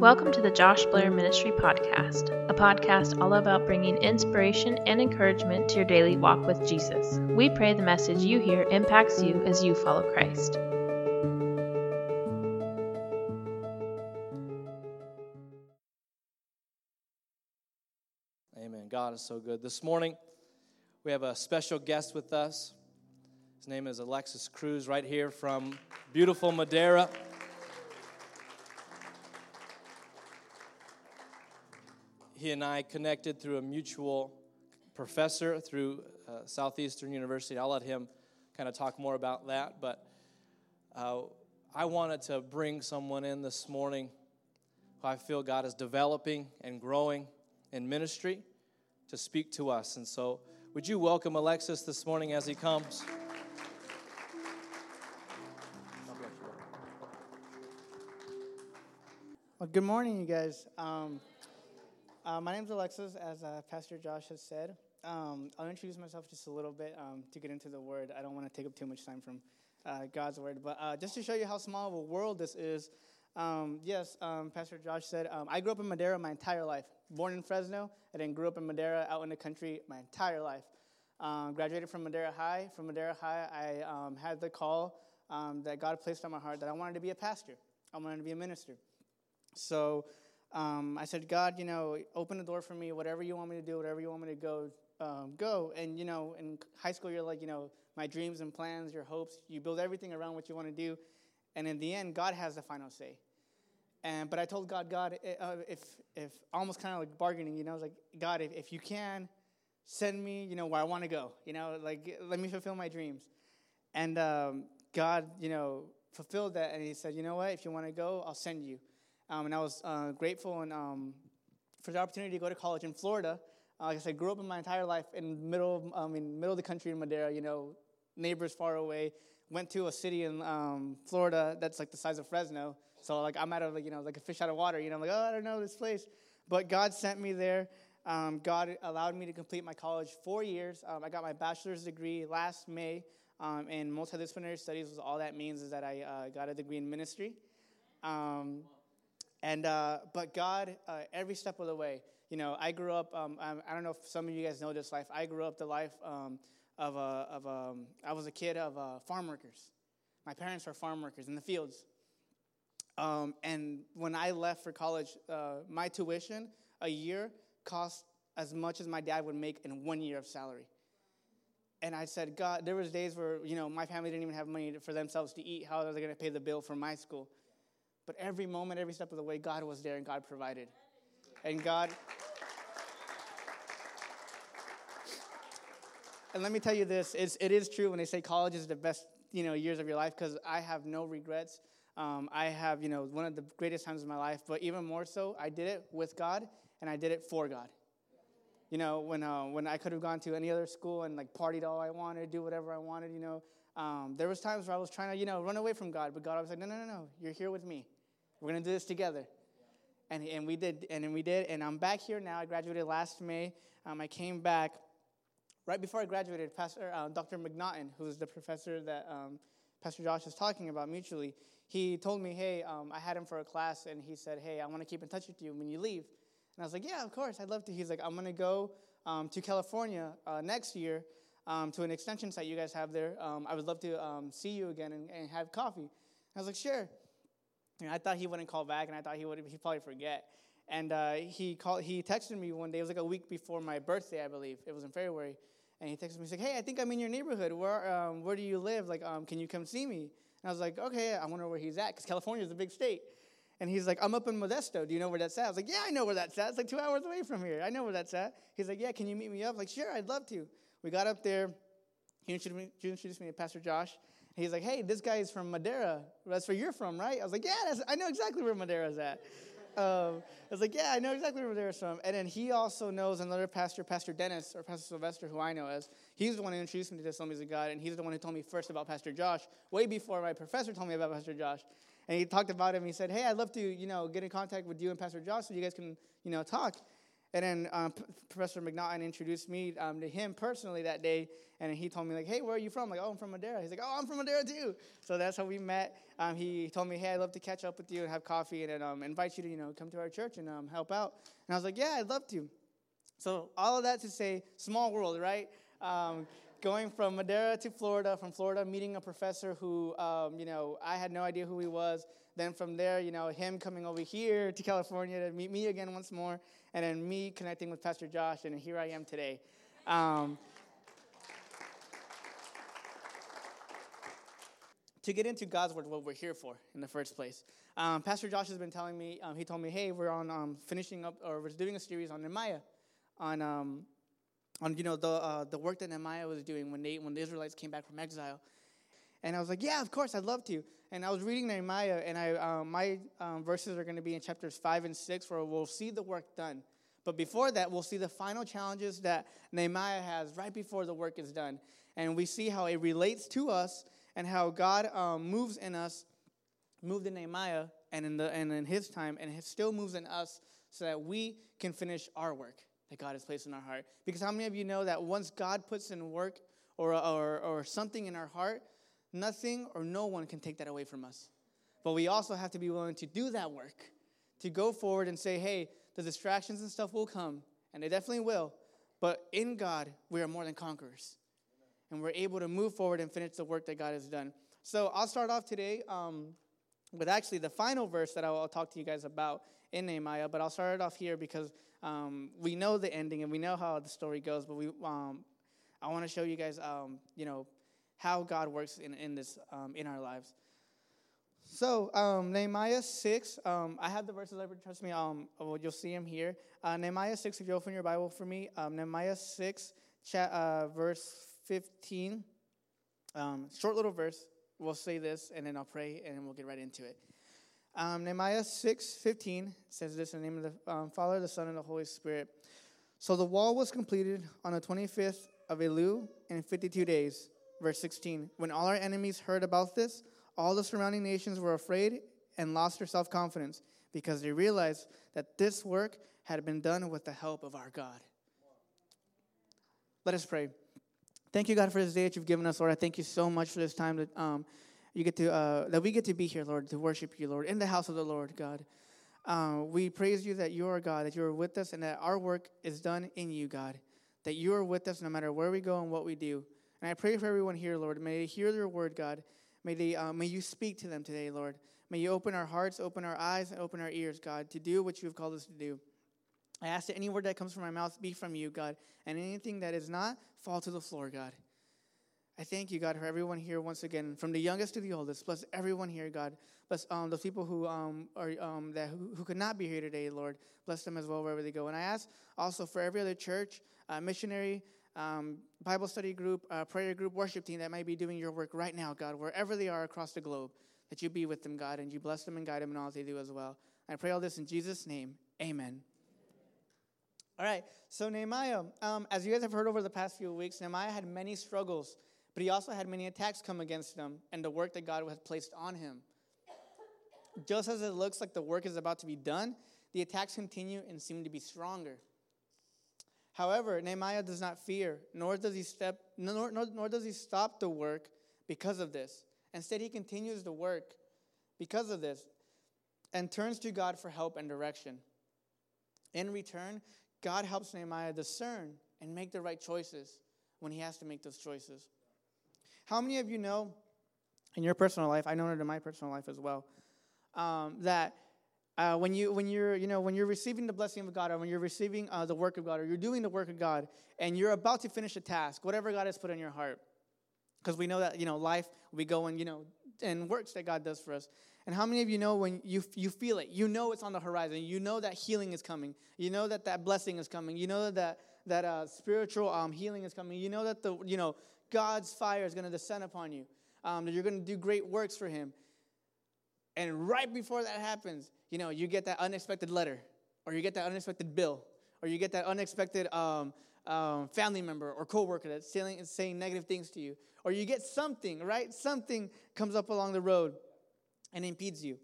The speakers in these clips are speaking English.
Welcome to the Josh Blair Ministry Podcast, a podcast all about bringing inspiration and encouragement to your daily walk with Jesus. We pray the message you hear impacts you as you follow Christ. Amen. God is so good. This morning, we have a special guest with us. His name is Alexis Cruz, right here from beautiful Madera. He and I connected through a mutual professor through uh, Southeastern University. I'll let him kind of talk more about that. But uh, I wanted to bring someone in this morning who I feel God is developing and growing in ministry to speak to us. And so, would you welcome Alexis this morning as he comes? Well, good morning, you guys. Um, uh, my is Alexis, as uh, Pastor Josh has said. Um, I'll introduce myself just a little bit um, to get into the word. I don't want to take up too much time from uh, God's word, but uh, just to show you how small of a world this is. Um, yes, um, Pastor Josh said, um, I grew up in Madera my entire life. Born in Fresno, and then grew up in Madera out in the country my entire life. Um, graduated from Madera High. From Madera High, I had the call that God placed on my heart that I wanted to be a pastor. I wanted to be a minister. So um, I said, God, you know, open the door for me, whatever you want me to do, whatever you want me to go, um, go. And, you know, in high school, you're like, you know, my dreams and plans, your hopes, you build everything around what you want to do. And in the end, God has the final say. And, but I told God, God, eh, uh, if, if almost kind of like bargaining, you know, I was like, God, if, if you can, send me, you know, where I want to go, you know, like, let me fulfill my dreams. And um, God, you know, fulfilled that. And he said, you know what, if you want to go, I'll send you. Um, and I was uh, grateful and, um, for the opportunity to go to college in Florida. Uh, like I said, grew up in my entire life in middle, um, in middle of the country in Madera. You know, neighbors far away. Went to a city in um, Florida that's like the size of Fresno. So like I'm out of like you know like a fish out of water. You know, I'm like oh I don't know this place, but God sent me there. Um, God allowed me to complete my college four years. Um, I got my bachelor's degree last May um, in multidisciplinary studies. All that means is that I uh, got a degree in ministry. Um, and uh, but God, uh, every step of the way, you know, I grew up. Um, I don't know if some of you guys know this life. I grew up the life um, of a, of a, I was a kid of uh, farm workers. My parents were farm workers in the fields. Um, and when I left for college, uh, my tuition a year cost as much as my dad would make in one year of salary. And I said, God, there was days where you know my family didn't even have money for themselves to eat. How are they going to pay the bill for my school? But every moment, every step of the way, God was there and God provided. And God. And let me tell you this: it's, it is true when they say college is the best, you know, years of your life. Because I have no regrets. Um, I have, you know, one of the greatest times of my life. But even more so, I did it with God and I did it for God. You know, when uh, when I could have gone to any other school and like partied all I wanted, do whatever I wanted. You know, um, there was times where I was trying to, you know, run away from God, but God was like, no, no, no, no, you're here with me. We're going to do this together. And, and we did, and we did, and I'm back here now. I graduated last May. Um, I came back right before I graduated. Pastor uh, Dr. McNaughton, who's the professor that um, Pastor Josh is talking about mutually, he told me, "Hey, um, I had him for a class, and he said, "Hey, I want to keep in touch with you when you leave." And I was like, "Yeah, of course, I'd love to." He's like, "I'm going to go um, to California uh, next year um, to an extension site you guys have there. Um, I would love to um, see you again and, and have coffee." I was like, "Sure." And I thought he wouldn't call back, and I thought he would he'd probably forget. And uh, he called. He texted me one day. It was like a week before my birthday, I believe. It was in February. And he texted me. He's like, "Hey, I think I'm in your neighborhood. Where um, where do you live? Like, um, can you come see me?" And I was like, "Okay, I wonder where he's at, because California is a big state." And he's like, "I'm up in Modesto. Do you know where that's at?" I was like, "Yeah, I know where that's at. It's like two hours away from here. I know where that's at." He's like, "Yeah, can you meet me up?" Like, "Sure, I'd love to." We got up there. He introduced me, introduced me to Pastor Josh. He's like, hey, this guy is from Madera. That's where you're from, right? I was like, yeah, I know exactly where Madera's at. Um, I was like, yeah, I know exactly where Madera's from. And then he also knows another pastor, Pastor Dennis, or Pastor Sylvester, who I know as. He's the one who introduced me to the Assemblies of God, and he's the one who told me first about Pastor Josh, way before my professor told me about Pastor Josh. And he talked about him. He said, hey, I'd love to, you know, get in contact with you and Pastor Josh so you guys can, you know, talk. And then um, P- Professor McNaughton introduced me um, to him personally that day, and he told me like, "Hey, where are you from?" Like, "Oh, I'm from Madera." He's like, "Oh, I'm from Madera too." So that's how we met. Um, he told me, "Hey, I'd love to catch up with you and have coffee, and then um, invite you to you know come to our church and um, help out." And I was like, "Yeah, I'd love to." So all of that to say, small world, right? Um, going from Madera to Florida, from Florida meeting a professor who, you know, I had no idea who he was. Then from there, you know, him coming over here to California to meet me again once more, and then me connecting with Pastor Josh, and here I am today. Um, to get into God's word, what we're here for in the first place. Um, Pastor Josh has been telling me, um, he told me, hey, we're on um, finishing up, or we're doing a series on Nehemiah, on, um, on you know, the, uh, the work that Nehemiah was doing when, they, when the Israelites came back from exile. And I was like, yeah, of course, I'd love to. And I was reading Nehemiah, and I, um, my um, verses are going to be in chapters 5 and 6, where we'll see the work done. But before that, we'll see the final challenges that Nehemiah has right before the work is done. And we see how it relates to us and how God um, moves in us, moved in Nehemiah and in, the, and in his time, and still moves in us so that we can finish our work that God has placed in our heart. Because how many of you know that once God puts in work or, or, or something in our heart, nothing or no one can take that away from us? But we also have to be willing to do that work, to go forward and say, hey, the distractions and stuff will come, and they definitely will. But in God, we are more than conquerors and we're able to move forward and finish the work that God has done. So I'll start off today um, with actually the final verse that I'll, talk to you guys about in Nehemiah, but I'll start it off here because um, we know the ending and we know how the story goes, but we um, I want to show you guys, um, you know, how God works in, in this um, in our lives. So um, Nehemiah six, I have the verses. Trust me, well, you'll see them here. Uh, Nehemiah six. If you open your Bible for me, Nehemiah six, uh, verse 15. Um, short little verse. We'll say this, and then I'll pray, and then we'll get right into it. Um, Nehemiah 6 15 says this in the name of the um, Father, the Son, and the Holy Spirit. So the wall was completed on the 25th of Elul in 52 days. Verse 16. When all our enemies heard about this, all the surrounding nations were afraid and lost their self confidence because they realized that this work had been done with the help of our God. Let us pray. Thank you, God, for this day that you've given us, Lord. I thank you so much for this time that um, you get to uh, that we get to be here, Lord, to worship you, Lord, in the house of the Lord, God. Uh, we praise you that you are God, that you are with us, and that our work is done in you, God. That you are with us no matter where we go and what we do. And I pray for everyone here, Lord. May they hear your word, God. May they, uh, may you speak to them today, Lord. May you open our hearts, open our eyes, and open our ears, God, to do what you have called us to do. I ask that any word that comes from my mouth be from you, God, and anything that is not, fall to the floor, God. I thank you, God, for everyone here once again, from the youngest to the oldest. Bless everyone here, God. Bless um, those people who um, are um, that who, who, could not be here today, Lord. Bless them as well wherever they go. And I ask also for every other church, uh, missionary, um, Bible study group, uh, prayer group, worship team that might be doing your work right now, God, wherever they are across the globe, that you be with them, God, and you bless them and guide them in all they do as well. I pray all this in Jesus' name. Amen. All right, so Nehemiah, um, as you guys have heard over the past few weeks, Nehemiah had many struggles, but he also had many attacks come against him and the work that God had placed on him. Just as it looks like the work is about to be done, the attacks continue and seem to be stronger. However, Nehemiah does not fear, nor does he step, nor, nor, nor does he stop the work because of this. Instead, he continues the work because of this and turns to God for help and direction. In return, God helps Nehemiah discern and make the right choices when he has to make those choices. How many of you know in your personal life, I know it in my personal life as well, um, that uh, when you when you're you know when you're receiving the blessing of God or when you're receiving uh, the work of God or you're doing the work of God and you're about to finish a task, whatever God has put in your heart, because we know that you know life we go and you know and works that God does for us. And how many of you know when you, you feel it? You know it's on the horizon. You know that healing is coming. You know that that blessing is coming. You know that that uh, spiritual um, healing is coming. You know that the you know God's fire is going to descend upon you. Um, that you're going to do great works for Him. And right before that happens, you know you get that unexpected letter, or you get that unexpected bill, or you get that unexpected um, um, family member or coworker that's saying, saying negative things to you, or you get something right. Something comes up along the road and impedes you.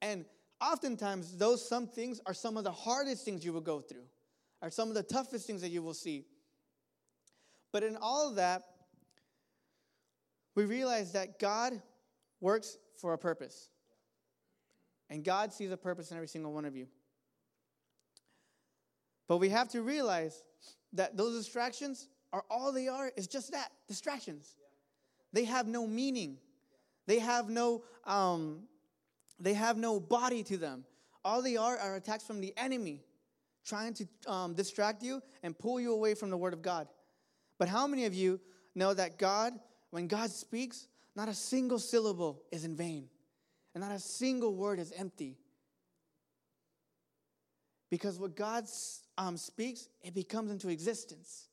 And oftentimes, those some things are some of the hardest things you will go through. are some of the toughest things that you will see. But in all of that, we realize that God works for a purpose. And God sees a purpose in every single one of you. But we have to realize that those distractions are all they are is just that distractions. They have no meaning. They have no um, they have no body to them. All they are are attacks from the enemy trying to um, distract you and pull you away from the word of God. But how many of you know that God, when God speaks, not a single syllable is in vain, and not a single word is empty? Because what God um, speaks, it becomes into existence.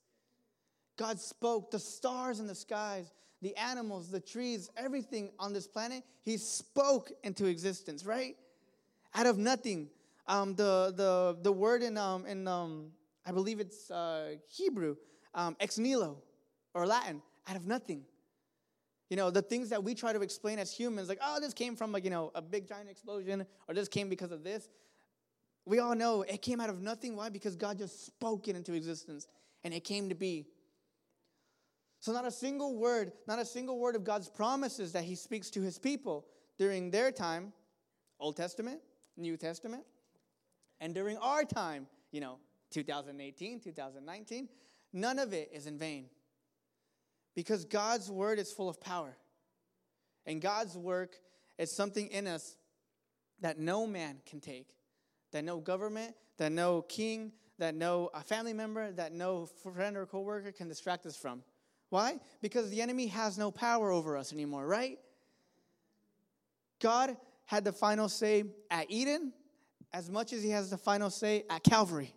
God spoke the stars in the skies, the animals, the trees, everything on this planet, He spoke into existence, right? Out of nothing. Um, the, the, the word in, um, in um, I believe it's uh, Hebrew, um, ex nihilo, or Latin, out of nothing. You know, the things that we try to explain as humans, like, oh, this came from, like, you know, a big giant explosion, or this came because of this. We all know it came out of nothing. Why? Because God just spoke it into existence, and it came to be. So, not a single word, not a single word of God's promises that He speaks to His people during their time, Old Testament, New Testament, and during our time, you know, 2018, 2019, none of it is in vain. Because God's word is full of power. And God's work is something in us that no man can take, that no government, that no king, that no family member, that no friend or coworker can distract us from. Why? Because the enemy has no power over us anymore, right? God had the final say at Eden as much as he has the final say at Calvary.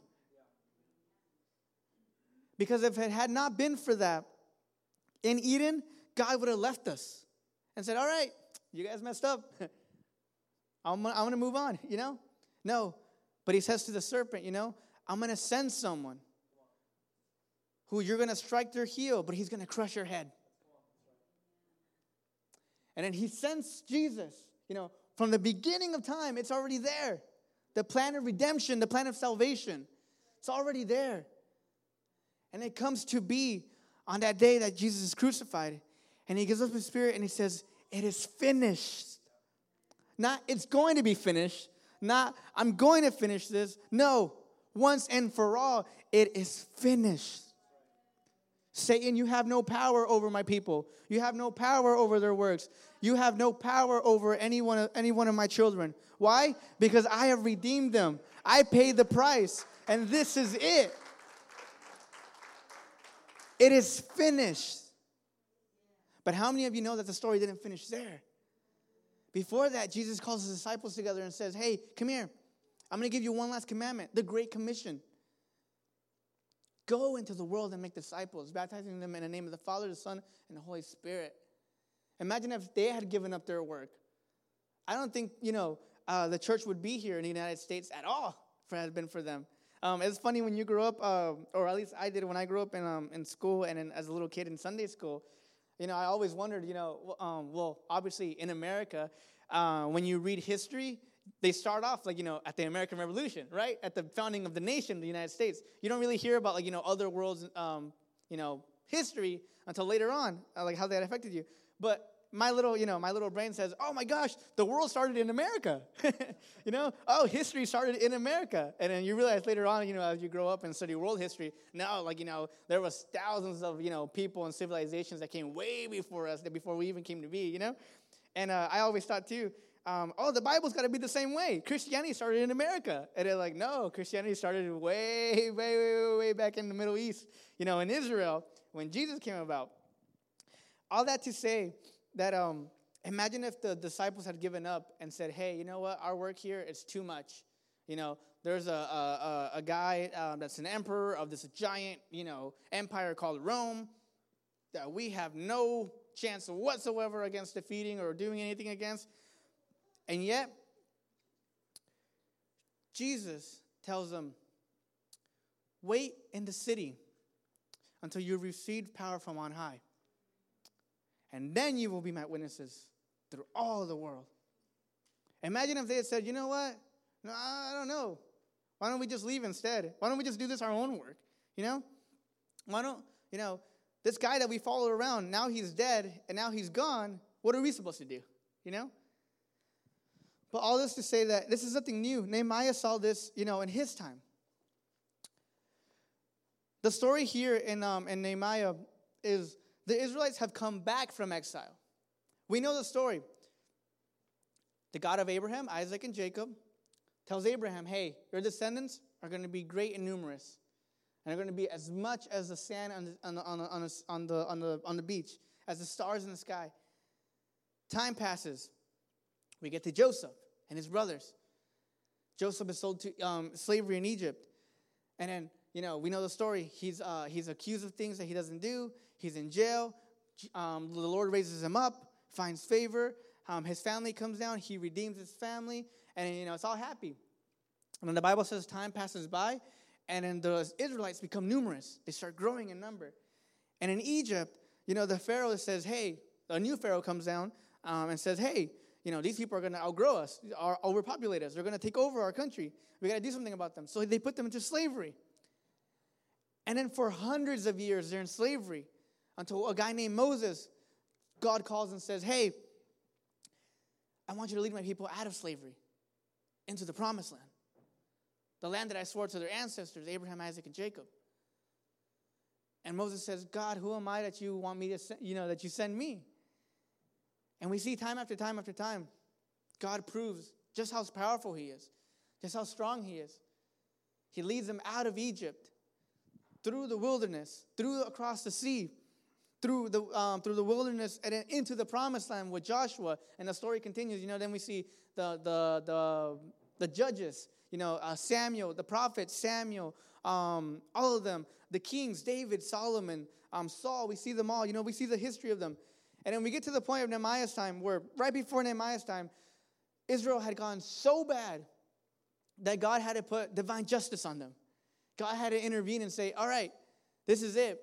Because if it had not been for that, in Eden, God would have left us and said, All right, you guys messed up. I'm gonna, I'm gonna move on, you know? No. But he says to the serpent, You know, I'm gonna send someone who you're to strike their heel, but he's to crush your head. And then he sends Jesus. You know, from the beginning of time, it's already there. The plan of redemption, the plan of salvation, it's already there. And it comes to be on that day that Jesus is crucified. And he gives up his spirit and he says, It is finished. Not, it's going to be finished. Not, I'm going to finish this. No, once and for all, it is finished. Satan, you have no power over my people. You have no power over their works. You have no power over any one of, any one of my children. Why? Because I have redeemed them. I paid the price, and this is it. It is finished. But how many of you know that the story didn't finish there? Before that, Jesus calls his disciples together and says, Hey, come here. I'm going to give you one last commandment the Great Commission. Go into the world and make disciples, baptizing them in the name of the Father, the Son, and the Holy Spirit. Imagine if they had given up their work. I don't think, you know, uh, the church would be here in the United States at all if it had been for them. Um, it's funny when you grow up, uh, or at least I did when I grew up in, um, in school and in, as a little kid in Sunday school. You know, I always wondered, you know, um, well, obviously in America, uh, when you read history, they start off like you know at the American Revolution, right? At the founding of the nation, the United States. You don't really hear about like you know other worlds, um, you know, history until later on, uh, like how that affected you. But my little, you know, my little brain says, "Oh my gosh, the world started in America." you know, oh, history started in America, and then you realize later on, you know, as you grow up and study world history, now, like you know, there was thousands of you know people and civilizations that came way before us, before we even came to be. You know, and uh, I always thought too, um, oh, the Bible's got to be the same way. Christianity started in America. And they're like, no, Christianity started way, way, way, way back in the Middle East, you know, in Israel when Jesus came about. All that to say that um, imagine if the disciples had given up and said, hey, you know what, our work here is too much. You know, there's a, a, a guy um, that's an emperor of this giant, you know, empire called Rome that we have no chance whatsoever against defeating or doing anything against. And yet, Jesus tells them, wait in the city until you receive power from on high. And then you will be my witnesses through all the world. Imagine if they had said, you know what? No, I don't know. Why don't we just leave instead? Why don't we just do this our own work? You know? Why don't, you know, this guy that we followed around, now he's dead and now he's gone. What are we supposed to do? You know? But all this to say that this is nothing new. Nehemiah saw this, you know, in his time. The story here in, um, in Nehemiah is the Israelites have come back from exile. We know the story. The God of Abraham, Isaac, and Jacob tells Abraham, hey, your descendants are going to be great and numerous. And they're going to be as much as the sand on the, on the, on the, on the, on the, on the beach, as the stars in the sky. Time passes. We get to Joseph and his brothers. Joseph is sold to um, slavery in Egypt. And then, you know, we know the story. He's, uh, he's accused of things that he doesn't do. He's in jail. Um, the Lord raises him up, finds favor. Um, his family comes down. He redeems his family. And, you know, it's all happy. And then the Bible says time passes by, and then the Israelites become numerous. They start growing in number. And in Egypt, you know, the Pharaoh says, hey, a new Pharaoh comes down um, and says, hey, you know, these people are going to outgrow us, or overpopulate us. They're going to take over our country. We got to do something about them. So they put them into slavery. And then for hundreds of years, they're in slavery until a guy named Moses, God calls and says, Hey, I want you to lead my people out of slavery into the promised land, the land that I swore to their ancestors, Abraham, Isaac, and Jacob. And Moses says, God, who am I that you want me to, send, you know, that you send me? And we see time after time after time, God proves just how powerful He is, just how strong He is. He leads them out of Egypt, through the wilderness, through across the sea, through the um, through the wilderness, and into the promised land with Joshua. And the story continues. You know, then we see the the the the judges. You know, uh, Samuel, the prophet Samuel, um, all of them, the kings, David, Solomon, um, Saul. We see them all. You know, we see the history of them. And then we get to the point of Nehemiah's time where right before Nehemiah's time, Israel had gone so bad that God had to put divine justice on them. God had to intervene and say, All right, this is it.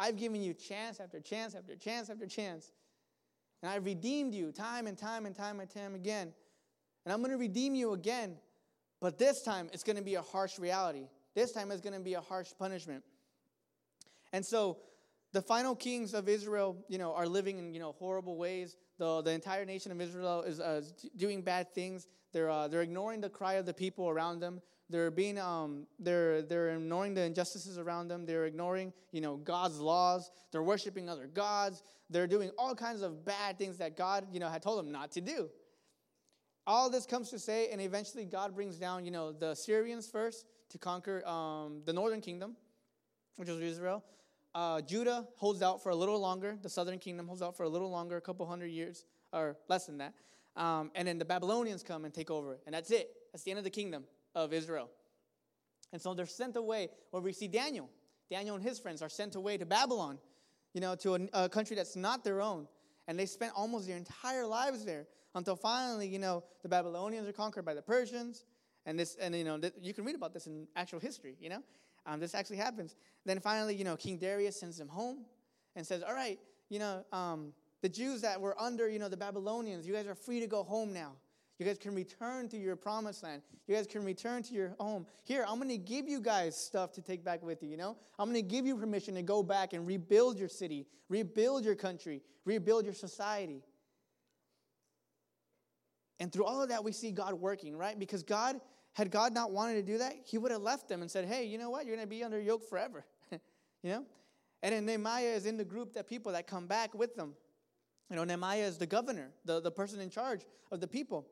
I've given you chance after chance after chance after chance. And I've redeemed you time and time and time and time again. And I'm going to redeem you again. But this time, it's going to be a harsh reality. This time, it's going to be a harsh punishment. And so, the final kings of Israel, you know, are living in, you know, horrible ways. The, the entire nation of Israel is uh, doing bad things. They're, uh, they're ignoring the cry of the people around them. They're being, um, they're, they're ignoring the injustices around them. They're ignoring, you know, God's laws. They're worshiping other gods. They're doing all kinds of bad things that God, you know, had told them not to do. All this comes to say, and eventually God brings down, you know, the Syrians first to conquer um, the northern kingdom, which was Israel. Uh, Judah holds out for a little longer. The southern kingdom holds out for a little longer, a couple hundred years, or less than that. Um, and then the Babylonians come and take over, and that's it. That's the end of the kingdom of Israel. And so they're sent away, where we see Daniel. Daniel and his friends are sent away to Babylon, you know, to a, a country that's not their own. And they spent almost their entire lives there until finally, you know, the Babylonians are conquered by the Persians. And this, and you know, th- you can read about this in actual history, you know. Um, this actually happens. Then finally, you know, King Darius sends them home and says, All right, you know, um, the Jews that were under, you know, the Babylonians, you guys are free to go home now. You guys can return to your promised land. You guys can return to your home. Here, I'm going to give you guys stuff to take back with you, you know? I'm going to give you permission to go back and rebuild your city, rebuild your country, rebuild your society. And through all of that, we see God working, right? Because God, had God not wanted to do that, He would have left them and said, hey, you know what? You're going to be under yoke forever, you know? And then Nehemiah is in the group that people that come back with them. You know, Nehemiah is the governor, the, the person in charge of the people.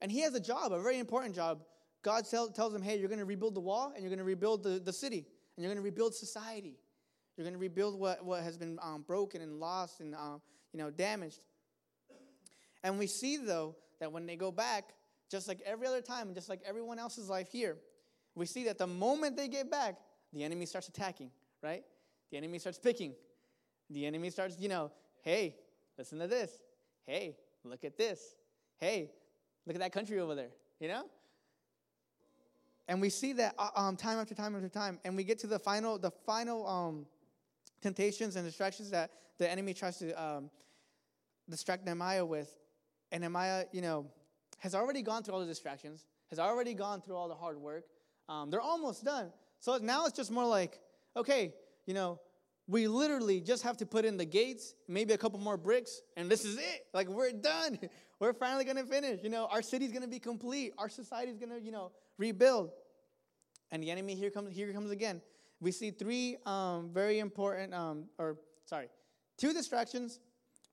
And he has a job, a very important job. God tell, tells him, hey, you're going to rebuild the wall and you're going to rebuild the, the city and you're going to rebuild society. You're going to rebuild what, what has been um, broken and lost and um, you know damaged. And we see, though, that when they go back, just like every other time, just like everyone else's life here, we see that the moment they get back, the enemy starts attacking, right? The enemy starts picking. The enemy starts, you know, hey, listen to this. Hey, look at this. Hey, Look at that country over there, you know? And we see that uh, um, time after time after time. And we get to the final, the final um, temptations and distractions that the enemy tries to um, distract Nehemiah with. And Nehemiah, you know, has already gone through all the distractions. has already gone through all the hard work. Um, they're almost done. So now it's just more like, okay, you know, we literally just have to put in the gates, maybe a couple more bricks, and this is it. Like we're done. We're finally gonna finish. You know, our city's gonna be complete. Our society's gonna, you know, rebuild. And the enemy here comes here comes again. We see three um, very important, um, or sorry, two distractions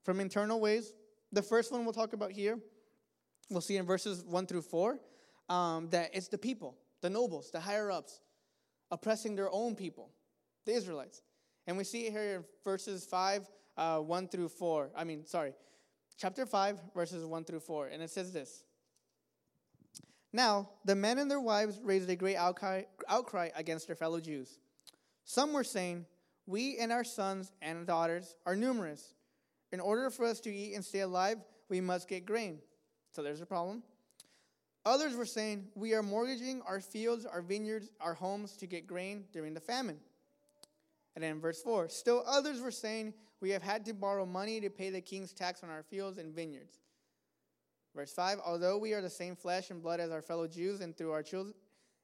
from internal ways. The first one we'll talk about here. We'll see in verses one through four um, that it's the people, the nobles, the higher ups, oppressing their own people, the Israelites. And we see it here in verses 5, uh, 1 through 4. I mean, sorry, chapter 5, verses 1 through 4. And it says this Now, the men and their wives raised a great outcry, outcry against their fellow Jews. Some were saying, We and our sons and daughters are numerous. In order for us to eat and stay alive, we must get grain. So there's a problem. Others were saying, We are mortgaging our fields, our vineyards, our homes to get grain during the famine. And then verse 4 Still others were saying, We have had to borrow money to pay the king's tax on our fields and vineyards. Verse 5 Although we are the same flesh and blood as our fellow Jews, and through our children,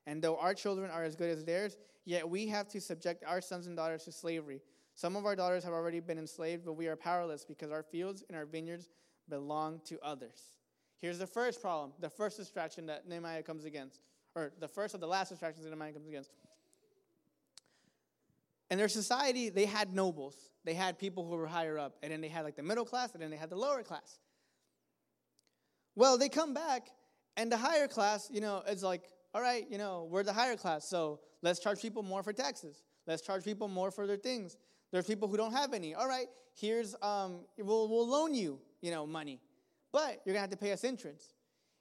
and though our children are as good as theirs, yet we have to subject our sons and daughters to slavery. Some of our daughters have already been enslaved, but we are powerless because our fields and our vineyards belong to others. Here's the first problem, the first distraction that Nehemiah comes against, or the first of the last distractions that Nehemiah comes against. In their society, they had nobles. They had people who were higher up, and then they had like the middle class, and then they had the lower class. Well, they come back, and the higher class, you know, is like, all right, you know, we're the higher class, so let's charge people more for taxes. Let's charge people more for their things. There's people who don't have any. All right, here's, um, we'll, we'll loan you, you know, money, but you're gonna have to pay us interest.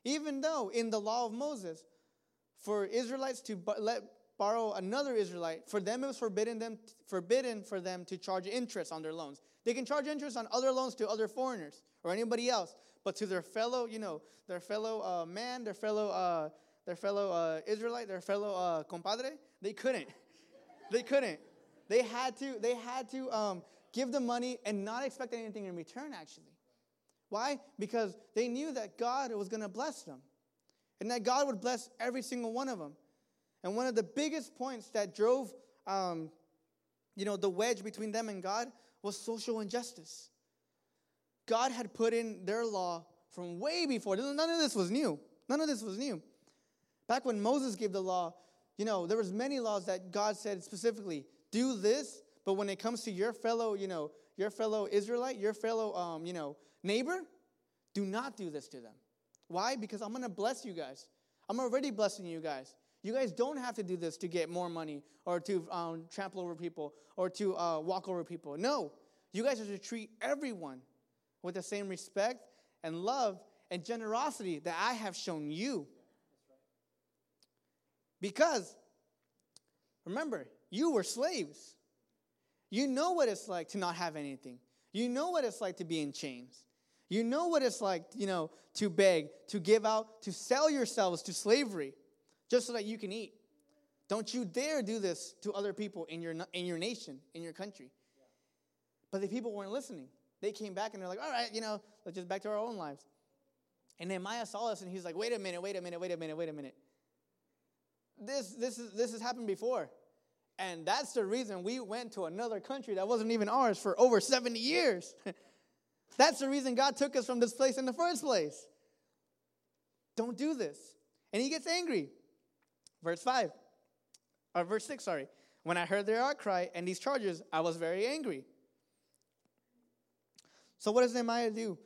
Even though in the law of Moses, for Israelites to let borrow another Israelite, for them it was forbidden, them, forbidden for them to charge interest on their loans. They can charge interest on other loans to other foreigners or anybody else, but to their fellow, you know, their fellow uh, man, their fellow, uh, their fellow uh, Israelite, their fellow uh, compadre, they couldn't. they couldn't. They had to. They had to um, give the money and not expect anything in return. Actually, why? Because they knew that God was going to bless them, and that God would bless every single one of them. And one of the biggest points that drove, um, you know, the wedge between them and God was social injustice. God had put in their law from way before. None of this was new. None of this was new. Back when Moses gave the law, you know, there was many laws that God said specifically, do this, but when it comes to your fellow, you know, your fellow Israelite, your fellow, um, you know, neighbor, do not do this to them. Why? Because I'm going to bless you guys. I'm already blessing you guys. You guys don't have to do this to get more money or to um, trample over people or to uh, walk over people. No, you guys are to treat everyone with the same respect and love and generosity that I have shown you. Because, remember, you were slaves. You know what it's like to not have anything. You know what it's like to be in chains. You know what it's like, you know, to beg, to give out, to sell yourselves to slavery just so that you can eat. Don't you dare do this to other people in your, in your nation, in your country. But the people weren't listening. They came back and they're like, all right, you know, let's just back to our own lives. And Nehemiah saw us and he's like, wait a minute, wait a minute, wait a minute, wait a minute. This, this, is, this has happened before. And that's the reason we went to another country that wasn't even ours for over 70 years. that's the reason God took us from this place in the first place. Don't do this. And he gets angry. Verse 5, or verse 6, sorry. When I heard their outcry and these charges, I was very angry. So, what does Nehemiah do?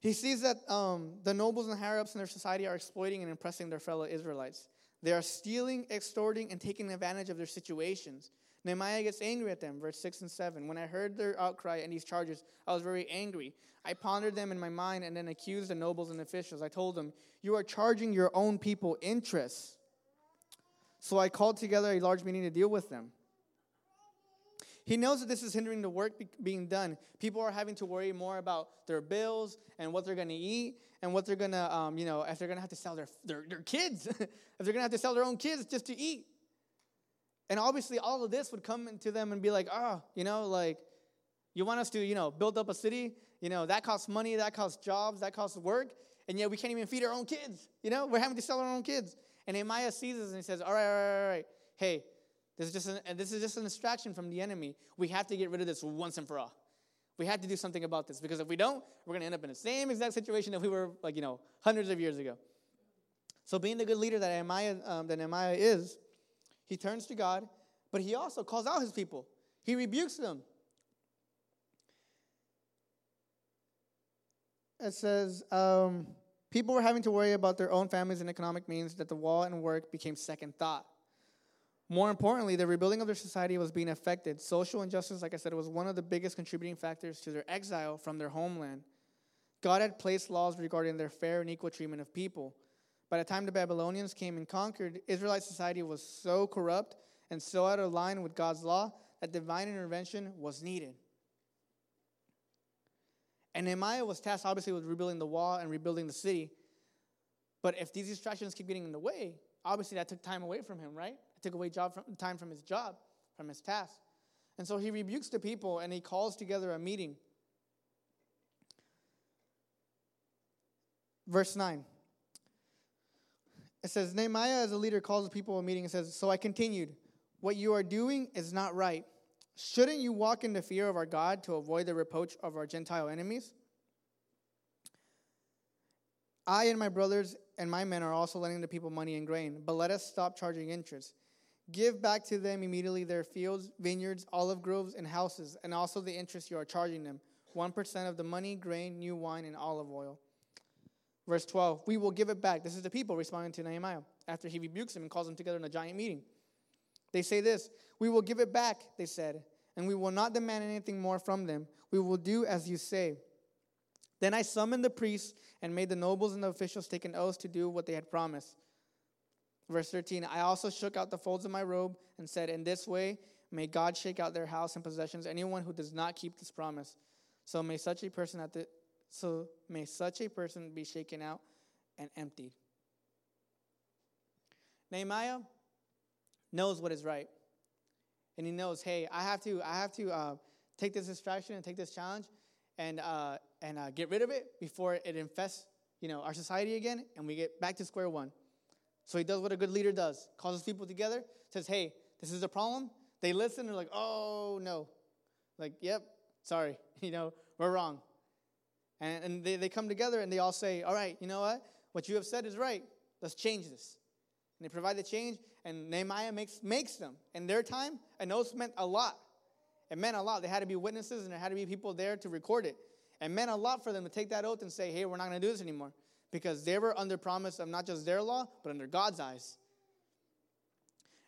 He sees that um, the nobles and higher ups in their society are exploiting and oppressing their fellow Israelites. They are stealing, extorting, and taking advantage of their situations. Nehemiah gets angry at them, verse 6 and 7. When I heard their outcry and these charges, I was very angry. I pondered them in my mind and then accused the nobles and officials. I told them, You are charging your own people interests so I called together a large meeting to deal with them. He knows that this is hindering the work be- being done. People are having to worry more about their bills and what they're going to eat and what they're going to, um, you know, if they're going to have to sell their, their, their kids, if they're going to have to sell their own kids just to eat. And obviously, all of this would come into them and be like, oh, you know, like, you want us to, you know, build up a city? You know, that costs money, that costs jobs, that costs work. And yet we can't even feed our own kids. You know, we're having to sell our own kids. And Nehemiah sees this and he says, All right, all right, all right. Hey, this is just an, this is just an distraction from the enemy. We have to get rid of this once and for all. We have to do something about this because if we don't, we're going to end up in the same exact situation that we were like, you know, hundreds of years ago. So, being the good leader that Nehemiah, um, that Nehemiah is, he turns to God, but he also calls out his people. He rebukes them. It says, um, people were having to worry about their own families and economic means that the wall and work became second thought. More importantly, the rebuilding of their society was being affected. Social injustice, like I said, was one of the biggest contributing factors to their exile from their homeland. God had placed laws regarding their fair and equal treatment of people. By the time the Babylonians came and conquered, Israelite society was so corrupt and so out of line with God's law that divine intervention was needed. And Nehemiah was tasked, obviously, with rebuilding the wall and rebuilding the city. But if these distractions keep getting in the way, obviously that took time away from him, right? It took away job from, time from his job, from his task. And so he rebukes the people and he calls together a meeting. Verse 9. It says, Nehemiah, as a leader, calls the people a meeting and says, So I continued, What you are doing is not right. Shouldn't you walk in the fear of our God to avoid the reproach of our Gentile enemies? I and my brothers and my men are also lending the people money and grain, but let us stop charging interest. Give back to them immediately their fields, vineyards, olive groves, and houses, and also the interest you are charging them 1% of the money, grain, new wine, and olive oil. Verse 12, we will give it back. This is the people responding to Nehemiah after he rebukes them and calls them together in a giant meeting. They say this We will give it back, they said, and we will not demand anything more from them. We will do as you say. Then I summoned the priests and made the nobles and the officials take an oath to do what they had promised. Verse 13 I also shook out the folds of my robe and said, In this way, may God shake out their house and possessions, anyone who does not keep this promise. So may such a person at the so may such a person be shaken out and emptied. Nehemiah knows what is right. And he knows, hey, I have to, I have to uh, take this distraction and take this challenge and, uh, and uh, get rid of it before it infests, you know, our society again and we get back to square one. So he does what a good leader does, calls his people together, says, hey, this is a problem. They listen, they're like, oh, no. Like, yep, sorry, you know, we're wrong. And, and they, they come together and they all say, all right, you know what? What you have said is right. Let's change this. And they provide the change, and Nehemiah makes, makes them. In their time, an oath meant a lot. It meant a lot. They had to be witnesses and there had to be people there to record it. It meant a lot for them to take that oath and say, hey, we're not going to do this anymore. Because they were under promise of not just their law, but under God's eyes.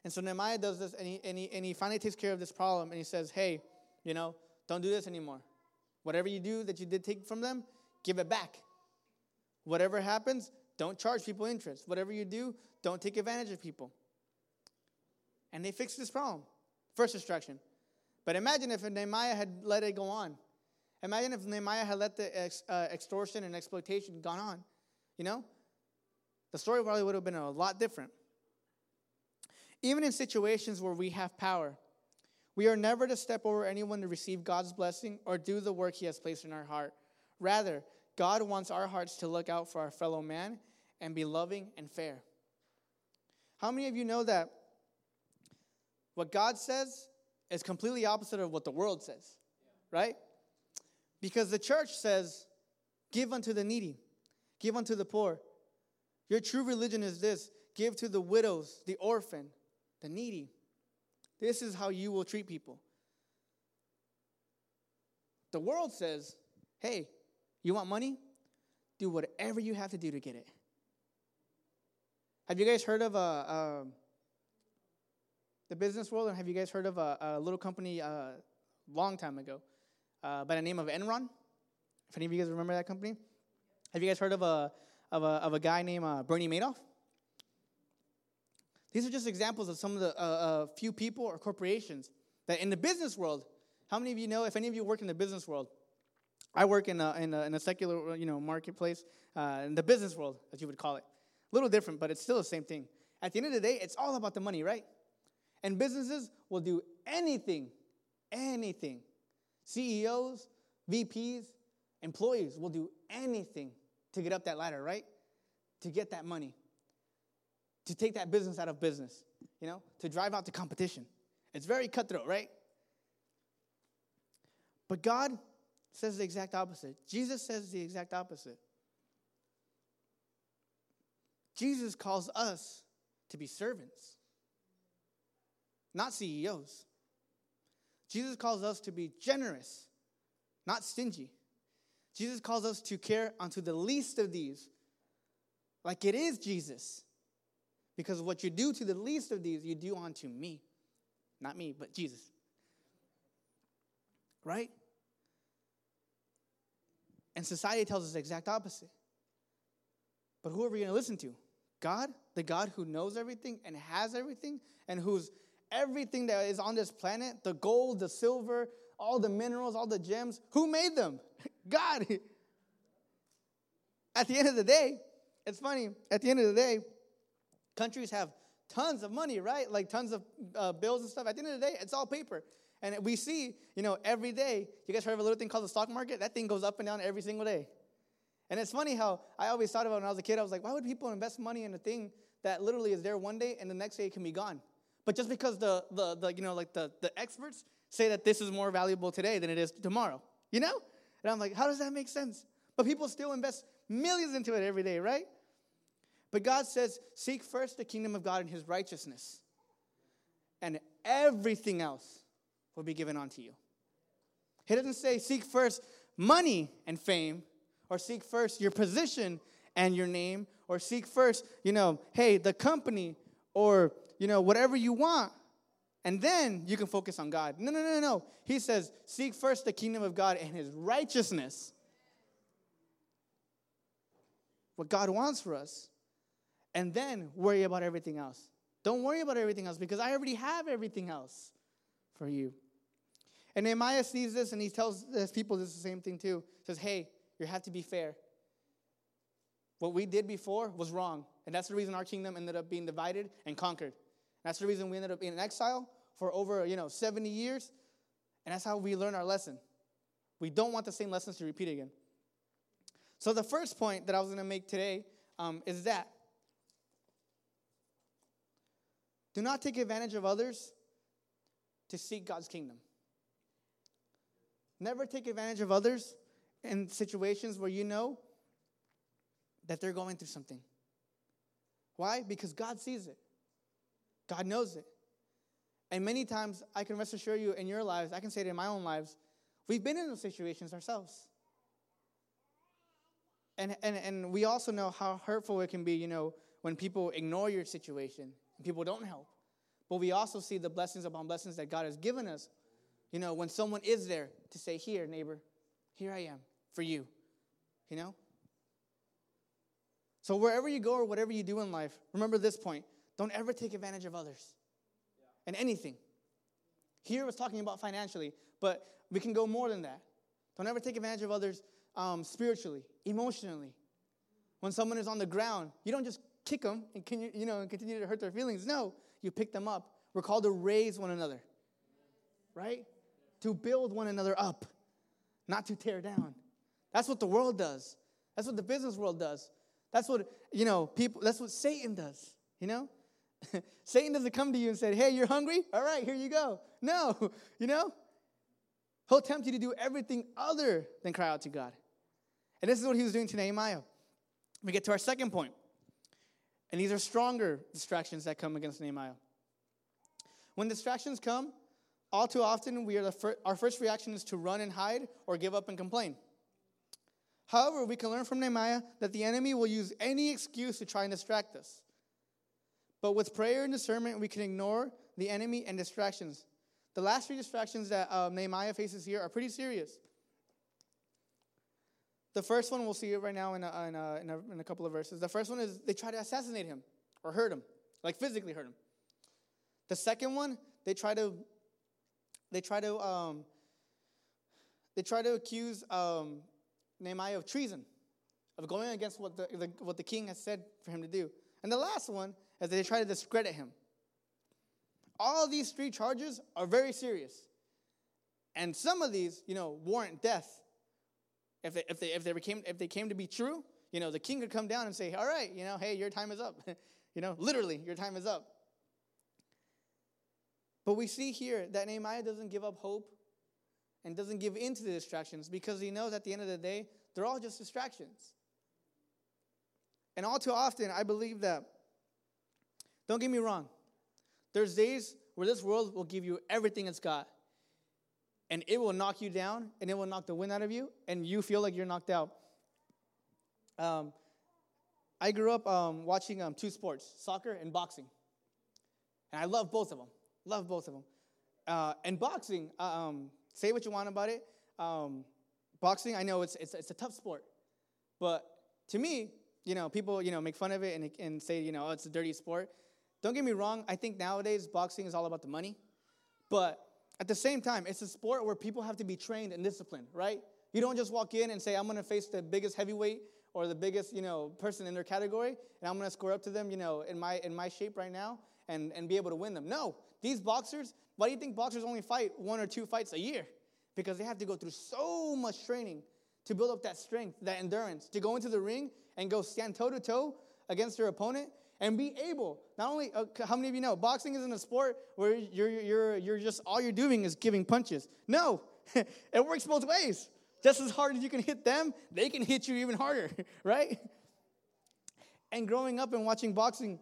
And so Nehemiah does this, and he, and, he, and he finally takes care of this problem, and he says, hey, you know, don't do this anymore. Whatever you do that you did take from them, give it back. Whatever happens, don't charge people interest. Whatever you do, don't take advantage of people. And they fixed this problem. First instruction. But imagine if Nehemiah had let it go on. Imagine if Nehemiah had let the ex, uh, extortion and exploitation gone on. You know? The story probably would have been a lot different. Even in situations where we have power, we are never to step over anyone to receive God's blessing or do the work He has placed in our heart. Rather, God wants our hearts to look out for our fellow man and be loving and fair. How many of you know that what God says is completely opposite of what the world says? Right? Because the church says, give unto the needy, give unto the poor. Your true religion is this give to the widows, the orphan, the needy. This is how you will treat people. The world says, hey, you want money? Do whatever you have to do to get it. Have you guys heard of a, a the business world? And have you guys heard of a, a little company a uh, long time ago uh, by the name of Enron? If any of you guys remember that company, have you guys heard of a of a, of a guy named uh, Bernie Madoff? These are just examples of some of the uh, uh, few people or corporations that in the business world. How many of you know? If any of you work in the business world, I work in a, in a, in a secular, you know, marketplace, uh, in the business world, as you would call it. A little different, but it's still the same thing. At the end of the day, it's all about the money, right? And businesses will do anything, anything. CEOs, VPs, employees will do anything to get up that ladder, right? To get that money, to take that business out of business, you know, to drive out the competition. It's very cutthroat, right? But God says the exact opposite. Jesus says the exact opposite. Jesus calls us to be servants, not CEOs. Jesus calls us to be generous, not stingy. Jesus calls us to care unto the least of these, like it is Jesus. Because what you do to the least of these, you do unto me. Not me, but Jesus. Right? And society tells us the exact opposite. But who are we going to listen to? God, the God who knows everything and has everything, and who's everything that is on this planet the gold, the silver, all the minerals, all the gems who made them? God. At the end of the day, it's funny, at the end of the day, countries have tons of money, right? Like tons of uh, bills and stuff. At the end of the day, it's all paper. And we see, you know, every day, you guys heard of a little thing called the stock market? That thing goes up and down every single day. And it's funny how I always thought about when I was a kid, I was like, why would people invest money in a thing that literally is there one day and the next day it can be gone? But just because the, the, the you know, like the, the experts say that this is more valuable today than it is tomorrow, you know? And I'm like, how does that make sense? But people still invest millions into it every day, right? But God says, seek first the kingdom of God and his righteousness, and everything else will be given unto you. He doesn't say, seek first money and fame or seek first your position and your name, or seek first, you know, hey, the company, or, you know, whatever you want, and then you can focus on God. No, no, no, no. He says, seek first the kingdom of God and his righteousness. What God wants for us. And then worry about everything else. Don't worry about everything else because I already have everything else for you. And Nehemiah sees this and he tells his people this the same thing too. He says, hey, you have to be fair. What we did before was wrong. And that's the reason our kingdom ended up being divided and conquered. That's the reason we ended up in exile for over, you know, 70 years. And that's how we learn our lesson. We don't want the same lessons to repeat again. So the first point that I was going to make today um, is that do not take advantage of others to seek God's kingdom. Never take advantage of others in situations where you know that they're going through something. Why? Because God sees it, God knows it. And many times, I can rest assure you in your lives, I can say it in my own lives, we've been in those situations ourselves. And, and, and we also know how hurtful it can be, you know, when people ignore your situation and people don't help. But we also see the blessings upon blessings that God has given us, you know, when someone is there to say, Here, neighbor, here I am for you, you know? So, wherever you go or whatever you do in life, remember this point don't ever take advantage of others and anything. Here was talking about financially, but we can go more than that. Don't ever take advantage of others um, spiritually, emotionally. When someone is on the ground, you don't just kick them and can you know and continue to hurt their feelings. No, you pick them up. We're called to raise one another, right? To build one another up, not to tear down. That's what the world does. That's what the business world does. That's what, you know, people, that's what Satan does, you know? Satan doesn't come to you and say, hey, you're hungry? All right, here you go. No, you know? He'll tempt you to do everything other than cry out to God. And this is what he was doing to Nehemiah. We get to our second point. And these are stronger distractions that come against Nehemiah. When distractions come, all too often we are fir- our first reaction is to run and hide or give up and complain. However, we can learn from Nehemiah that the enemy will use any excuse to try and distract us. But with prayer and discernment, we can ignore the enemy and distractions. The last three distractions that um, Nehemiah faces here are pretty serious. The first one, we'll see it right now in a, in, a, in, a, in a couple of verses. The first one is they try to assassinate him or hurt him, like physically hurt him. The second one, they try to, they try to, um, they try to accuse um, Nehemiah of treason, of going against what the, the, what the king has said for him to do. And the last one is they try to discredit him. All these three charges are very serious. And some of these, you know, warrant death. If they, if they, if they, became, if they came to be true, you You know, the king could come down and say, All right, you know, hey, your time is up. you know, literally, your time is up. But we see here that Nehemiah doesn't give up hope and doesn't give in to the distractions because he knows at the end of the day, they're all just distractions. And all too often, I believe that, don't get me wrong, there's days where this world will give you everything it's got, and it will knock you down, and it will knock the wind out of you, and you feel like you're knocked out. Um, I grew up um, watching um, two sports, soccer and boxing. And I love both of them. Love both of them. Uh, and boxing, uh, um, say what you want about it. Um, boxing, I know it's, it's, it's a tough sport. But to me, you know, people, you know, make fun of it and, and say, you know, oh, it's a dirty sport. Don't get me wrong. I think nowadays boxing is all about the money. But at the same time, it's a sport where people have to be trained and disciplined, right? You don't just walk in and say, I'm going to face the biggest heavyweight or the biggest, you know, person in their category, and I'm going to score up to them, you know, in my, in my shape right now and, and be able to win them. No, these boxers, why do you think boxers only fight one or two fights a year? Because they have to go through so much training to build up that strength, that endurance, to go into the ring and go stand toe to toe against their opponent and be able not only uh, how many of you know boxing isn't a sport where you're, you're, you're just all you're doing is giving punches. No it works both ways. Just as hard as you can hit them they can hit you even harder right? And growing up and watching boxing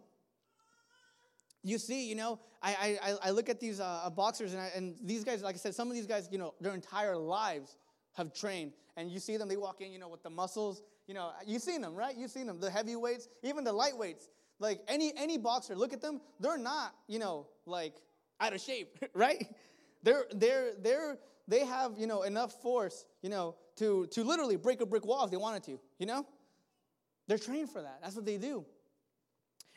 you see you know i, I, I look at these uh, boxers and, I, and these guys like i said some of these guys you know their entire lives have trained and you see them they walk in you know with the muscles you know you've seen them right you've seen them the heavyweights even the lightweights like any any boxer, look at them. They're not, you know, like out of shape, right? They're they're they're they have you know enough force, you know, to to literally break a brick wall if they wanted to. You know, they're trained for that. That's what they do.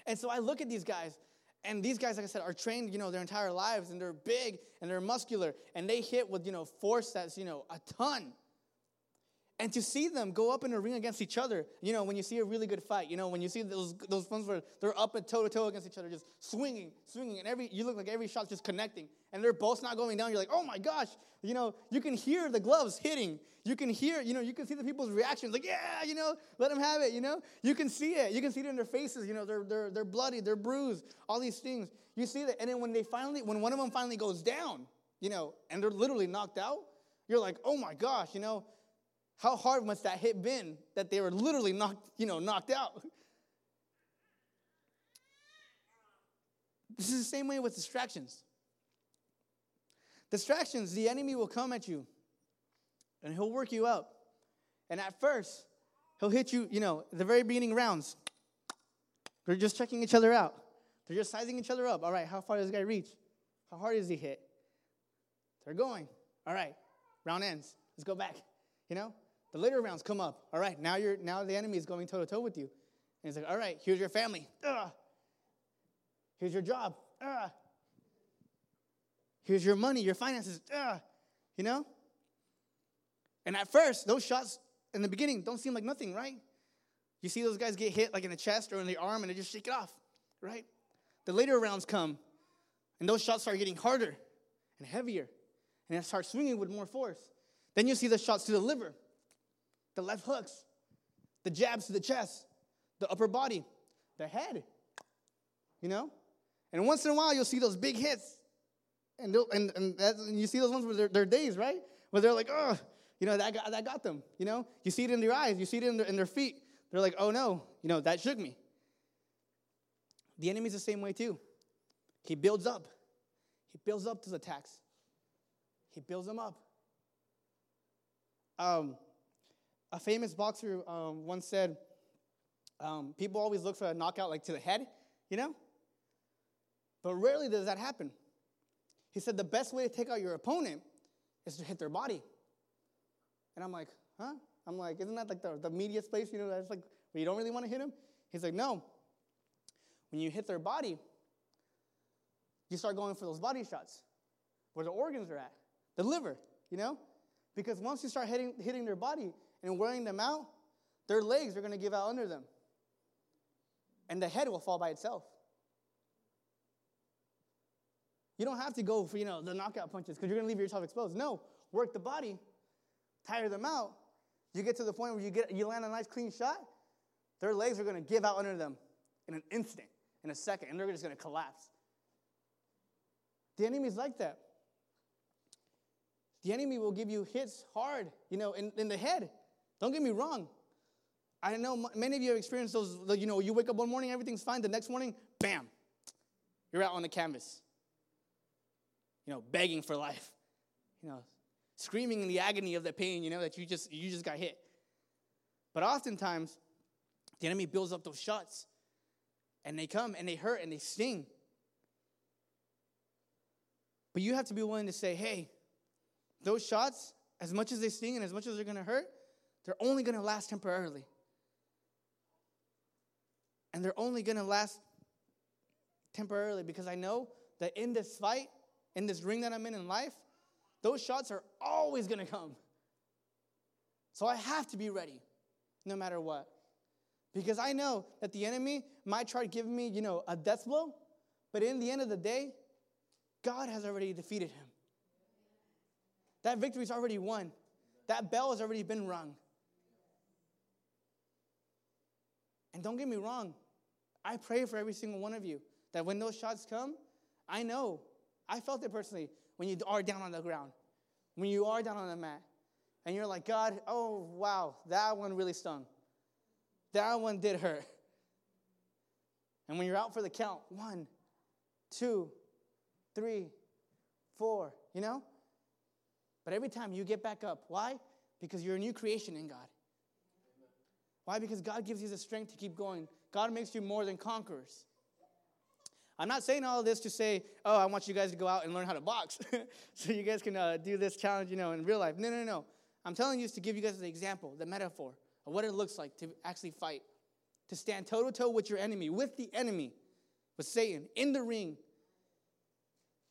And so I look at these guys, and these guys, like I said, are trained, you know, their entire lives, and they're big and they're muscular, and they hit with you know force that's you know a ton. And to see them go up in a ring against each other, you know, when you see a really good fight, you know, when you see those those ones where they're up and toe to toe against each other, just swinging, swinging, and every you look like every shot's just connecting, and they're both not going down. You're like, oh my gosh, you know, you can hear the gloves hitting. You can hear, you know, you can see the people's reactions, like, yeah, you know, let them have it, you know. You can see it. You can see it in their faces, you know, they're they're they're bloody, they're bruised, all these things. You see that, and then when they finally, when one of them finally goes down, you know, and they're literally knocked out, you're like, oh my gosh, you know how hard must that hit been that they were literally knocked, you know, knocked out? This is the same way with distractions. Distractions, the enemy will come at you and he'll work you out. And at first, he'll hit you, you know, the very beginning rounds. They're just checking each other out. They're just sizing each other up. All right, how far does this guy reach? How hard does he hit? They're going. All right, round ends. Let's go back. You know? The later rounds come up. All right, now you're now the enemy is going toe to toe with you. And he's like, all right, here's your family. Ugh. Here's your job. Ugh. Here's your money, your finances. Ugh. You know? And at first, those shots in the beginning don't seem like nothing, right? You see those guys get hit like in the chest or in the arm and they just shake it off, right? The later rounds come and those shots start getting harder and heavier and it starts swinging with more force. Then you see the shots to the liver the left hooks, the jabs to the chest, the upper body, the head. You know? And once in a while, you'll see those big hits. And, and, and, and you see those ones where they're, they're days, right? Where they're like, oh, you know, that got, that got them. You know? You see it in their eyes, you see it in their, in their feet. They're like, oh no, you know, that shook me. The enemy's the same way too. He builds up. He builds up the attacks. He builds them up. Um, a famous boxer um, once said, um, people always look for a knockout like to the head, you know? But rarely does that happen. He said the best way to take out your opponent is to hit their body. And I'm like, huh? I'm like, isn't that like the, the media space, you know, that's like where you don't really want to hit him? He's like, no. When you hit their body, you start going for those body shots where the organs are at, the liver, you know? Because once you start hitting, hitting their body, and wearing them out, their legs are going to give out under them. And the head will fall by itself. You don't have to go for, you know, the knockout punches because you're going to leave yourself exposed. No, work the body, tire them out. You get to the point where you get you land a nice clean shot, their legs are going to give out under them in an instant, in a second, and they're just going to collapse. The enemy's like that. The enemy will give you hits hard, you know, in, in the head. Don't get me wrong. I know many of you have experienced those, you know, you wake up one morning, everything's fine. The next morning, bam, you're out on the canvas, you know, begging for life, you know, screaming in the agony of the pain, you know, that you just, you just got hit. But oftentimes, the enemy builds up those shots, and they come and they hurt and they sting. But you have to be willing to say, hey, those shots, as much as they sting and as much as they're going to hurt, they're only going to last temporarily. And they're only going to last temporarily because I know that in this fight, in this ring that I'm in in life, those shots are always going to come. So I have to be ready no matter what. Because I know that the enemy might try to give me, you know, a death blow, but in the end of the day, God has already defeated him. That victory's already won. That bell has already been rung. And don't get me wrong, I pray for every single one of you that when those shots come, I know, I felt it personally when you are down on the ground, when you are down on the mat, and you're like, God, oh, wow, that one really stung. That one did hurt. And when you're out for the count, one, two, three, four, you know? But every time you get back up. Why? Because you're a new creation in God. Why? Because God gives you the strength to keep going. God makes you more than conquerors. I'm not saying all this to say, oh, I want you guys to go out and learn how to box so you guys can uh, do this challenge, you know, in real life. No, no, no. I'm telling you to give you guys the example, the metaphor of what it looks like to actually fight, to stand toe to toe with your enemy, with the enemy, with Satan in the ring.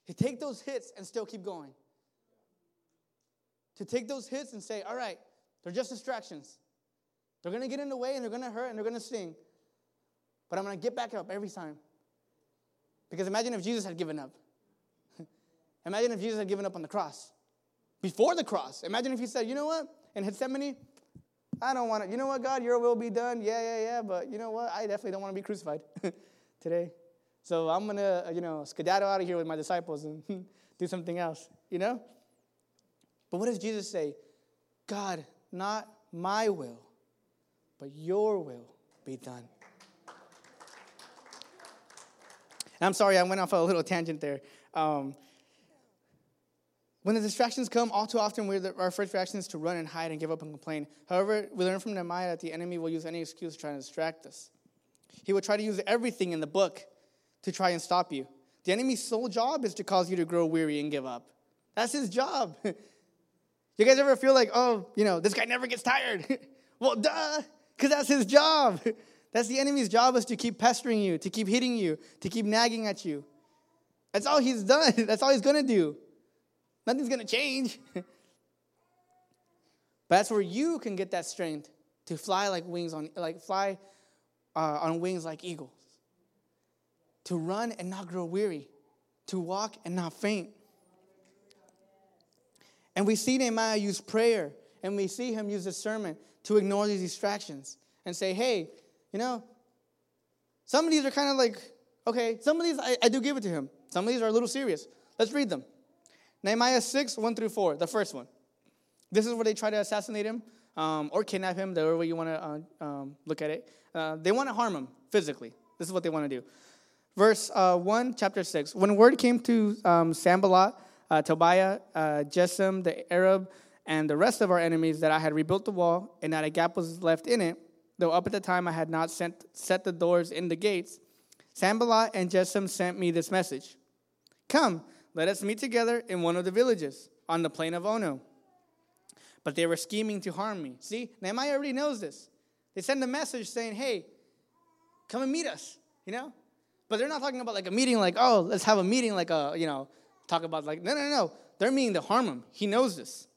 To take those hits and still keep going to take those hits and say, all right, they're just distractions. They're going to get in the way and they're going to hurt and they're going to sting. But I'm going to get back up every time. Because imagine if Jesus had given up. imagine if Jesus had given up on the cross. Before the cross. Imagine if he said, you know what? In Gethsemane, I don't want to. You know what, God? Your will be done. Yeah, yeah, yeah. But you know what? I definitely don't want to be crucified today. So I'm going to, uh, you know, skedaddle out of here with my disciples and do something else, you know? But what does Jesus say? God, not my will, but your will be done. And I'm sorry, I went off a little tangent there. Um, when the distractions come, all too often the, our first reaction is to run and hide and give up and complain. However, we learn from Nehemiah that the enemy will use any excuse to try and distract us. He will try to use everything in the book to try and stop you. The enemy's sole job is to cause you to grow weary and give up. That's his job. You guys ever feel like, oh, you know, this guy never gets tired? well, duh, because that's his job. That's the enemy's job is to keep pestering you, to keep hitting you, to keep nagging at you. That's all he's done. That's all he's going to do. Nothing's going to change. but that's where you can get that strength to fly like wings on, like fly uh, on wings like eagles, to run and not grow weary, to walk and not faint. And we see Nehemiah use prayer and we see him use discernment to ignore these distractions and say, hey, you know, some of these are kind of like, okay, some of these I, I do give it to him. Some of these are a little serious. Let's read them. Nehemiah 6, 1 through 4, the first one. This is where they try to assassinate him um, or kidnap him, the way you want to uh, um, look at it. Uh, they want to harm him physically. This is what they want to do. Verse uh, 1, chapter 6. When word came to um, Sanballat, uh, Tobiah, uh, Geshem, the Arab, and the rest of our enemies that I had rebuilt the wall and that a gap was left in it, though up at the time I had not sent, set the doors in the gates. Sanballat and Geshem sent me this message Come, let us meet together in one of the villages on the plain of Ono. But they were scheming to harm me. See, Nehemiah already knows this. They send a message saying, Hey, come and meet us, you know? But they're not talking about like a meeting, like, oh, let's have a meeting, like a, you know, talk about like, no, no, no. They're meaning to harm him. He knows this.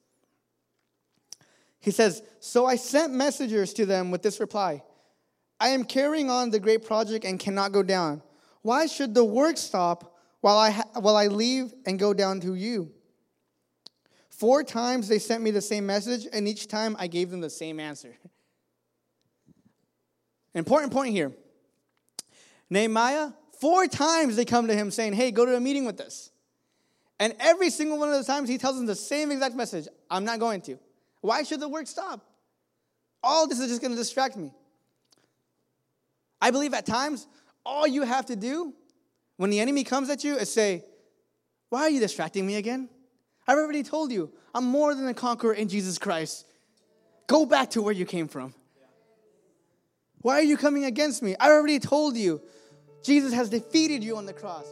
He says, So I sent messengers to them with this reply I am carrying on the great project and cannot go down. Why should the work stop while I, ha- while I leave and go down to you? Four times they sent me the same message, and each time I gave them the same answer. Important point here. Nehemiah, four times they come to him saying, Hey, go to a meeting with us. And every single one of those times, he tells them the same exact message I'm not going to. Why should the work stop? All this is just going to distract me. I believe at times, all you have to do when the enemy comes at you is say, Why are you distracting me again? I've already told you, I'm more than a conqueror in Jesus Christ. Go back to where you came from. Why are you coming against me? I've already told you, Jesus has defeated you on the cross.